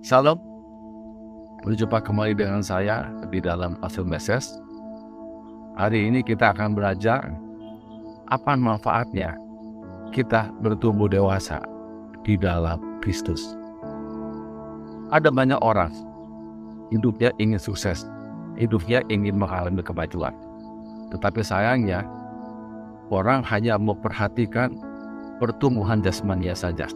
Salam, berjumpa kembali dengan saya di dalam hasil meses. Hari ini kita akan belajar apa manfaatnya kita bertumbuh dewasa di dalam Kristus. Ada banyak orang hidupnya ingin sukses, hidupnya ingin mengalami kemajuan. Tetapi sayangnya, orang hanya memperhatikan pertumbuhan jasmania saja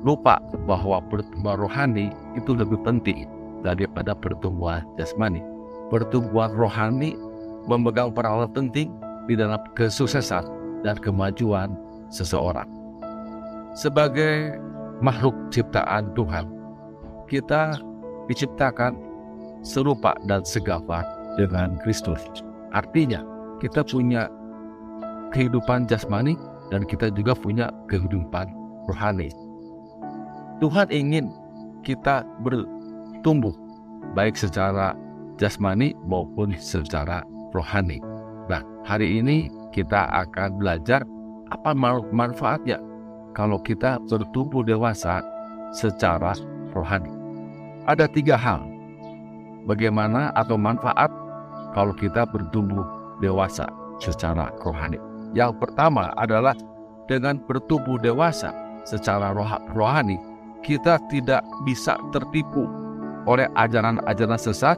lupa bahwa pertumbuhan rohani itu lebih penting daripada pertumbuhan jasmani. Pertumbuhan rohani memegang peranan penting di dalam kesuksesan dan kemajuan seseorang. Sebagai makhluk ciptaan Tuhan, kita diciptakan serupa dan segambar dengan Kristus. Artinya, kita punya kehidupan jasmani dan kita juga punya kehidupan rohani. Tuhan ingin kita bertumbuh baik secara jasmani maupun secara rohani. Nah, hari ini kita akan belajar apa manfaatnya kalau kita bertumbuh dewasa secara rohani. Ada tiga hal bagaimana atau manfaat kalau kita bertumbuh dewasa secara rohani. Yang pertama adalah dengan bertumbuh dewasa secara rohani, kita tidak bisa tertipu oleh ajaran-ajaran sesat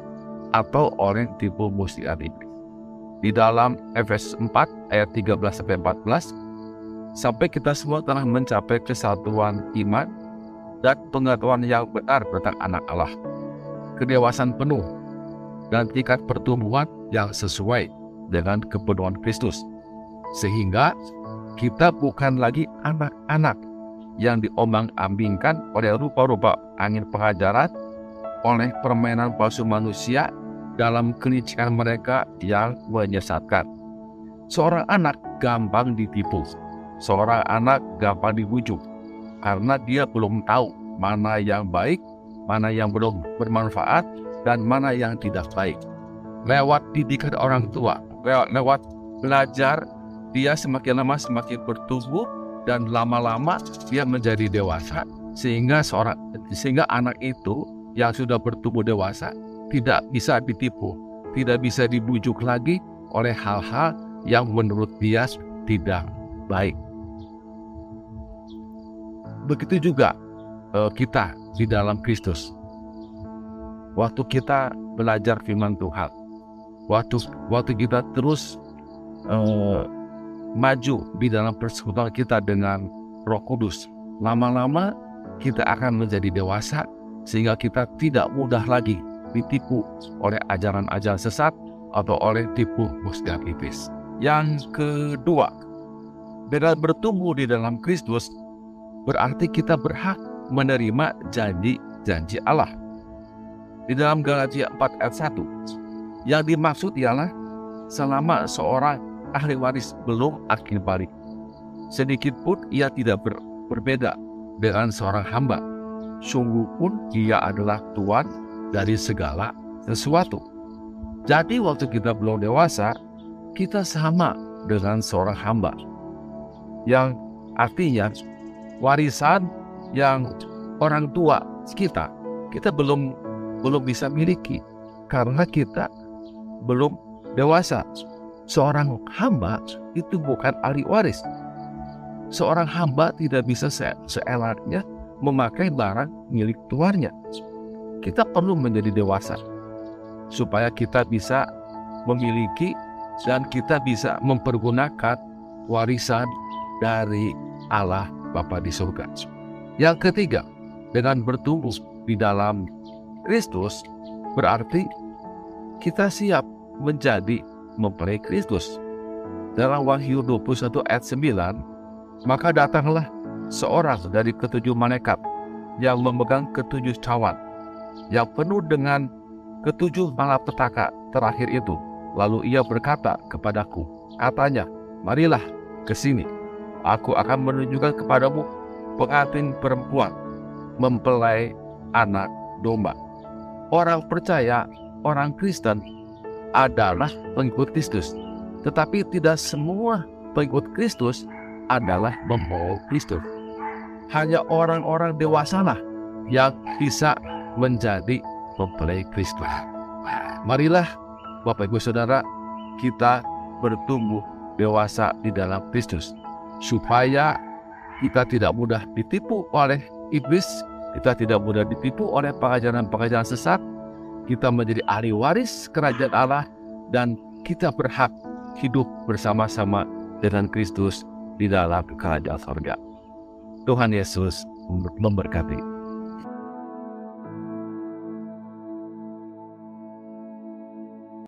atau oleh tipu muslihat iblis. Di dalam Efesus 4 ayat 13 sampai 14 sampai kita semua telah mencapai kesatuan iman dan pengetahuan yang benar tentang anak Allah. Kedewasaan penuh dan tingkat pertumbuhan yang sesuai dengan kepenuhan Kristus. Sehingga kita bukan lagi anak-anak yang diombang-ambingkan oleh rupa-rupa angin pengajaran, oleh permainan palsu manusia dalam kelicikan mereka yang menyesatkan. Seorang anak gampang ditipu, seorang anak gampang dibujuk, karena dia belum tahu mana yang baik, mana yang belum bermanfaat, dan mana yang tidak baik. Lewat didikan orang tua, lewat belajar, dia semakin lama semakin bertumbuh dan lama-lama dia menjadi dewasa sehingga seorang sehingga anak itu yang sudah bertumbuh dewasa tidak bisa ditipu, tidak bisa dibujuk lagi oleh hal-hal yang menurut dia tidak baik. Begitu juga uh, kita di dalam Kristus. Waktu kita belajar firman Tuhan, waktu waktu kita terus uh, maju di dalam persekutuan kita dengan Roh Kudus. Lama-lama kita akan menjadi dewasa sehingga kita tidak mudah lagi ditipu oleh ajaran-ajaran sesat atau oleh tipu muslihat iblis. Yang kedua, dengan bertumbuh di dalam Kristus berarti kita berhak menerima janji-janji Allah. Di dalam Galatia 4 ayat 1, yang dimaksud ialah selama seorang ahli waris belum akil balik. Sedikit pun ia tidak ber, berbeda dengan seorang hamba. Sungguh pun ia adalah tuan dari segala sesuatu. Jadi waktu kita belum dewasa, kita sama dengan seorang hamba. Yang artinya warisan yang orang tua kita, kita belum belum bisa miliki karena kita belum dewasa seorang hamba itu bukan ahli waris. Seorang hamba tidak bisa se seenaknya memakai barang milik tuannya. Kita perlu menjadi dewasa supaya kita bisa memiliki dan kita bisa mempergunakan warisan dari Allah Bapa di surga. Yang ketiga, dengan bertumbuh di dalam Kristus berarti kita siap menjadi mempelai Kristus. Dalam Wahyu 21 ayat 9, maka datanglah seorang dari ketujuh malaikat yang memegang ketujuh cawan, yang penuh dengan ketujuh malapetaka terakhir itu. Lalu ia berkata kepadaku, katanya, marilah ke sini. Aku akan menunjukkan kepadamu pengantin perempuan mempelai anak domba. Orang percaya, orang Kristen adalah pengikut Kristus. Tetapi tidak semua pengikut Kristus adalah membawa Kristus. Hanya orang-orang dewasalah yang bisa menjadi mempelai Kristus. Marilah Bapak Ibu Saudara, kita bertumbuh dewasa di dalam Kristus supaya kita tidak mudah ditipu oleh iblis, kita tidak mudah ditipu oleh pengajaran-pengajaran sesat, kita menjadi ahli waris kerajaan Allah dan kita berhak hidup bersama-sama dengan Kristus di dalam kerajaan sorga. Tuhan Yesus memberkati.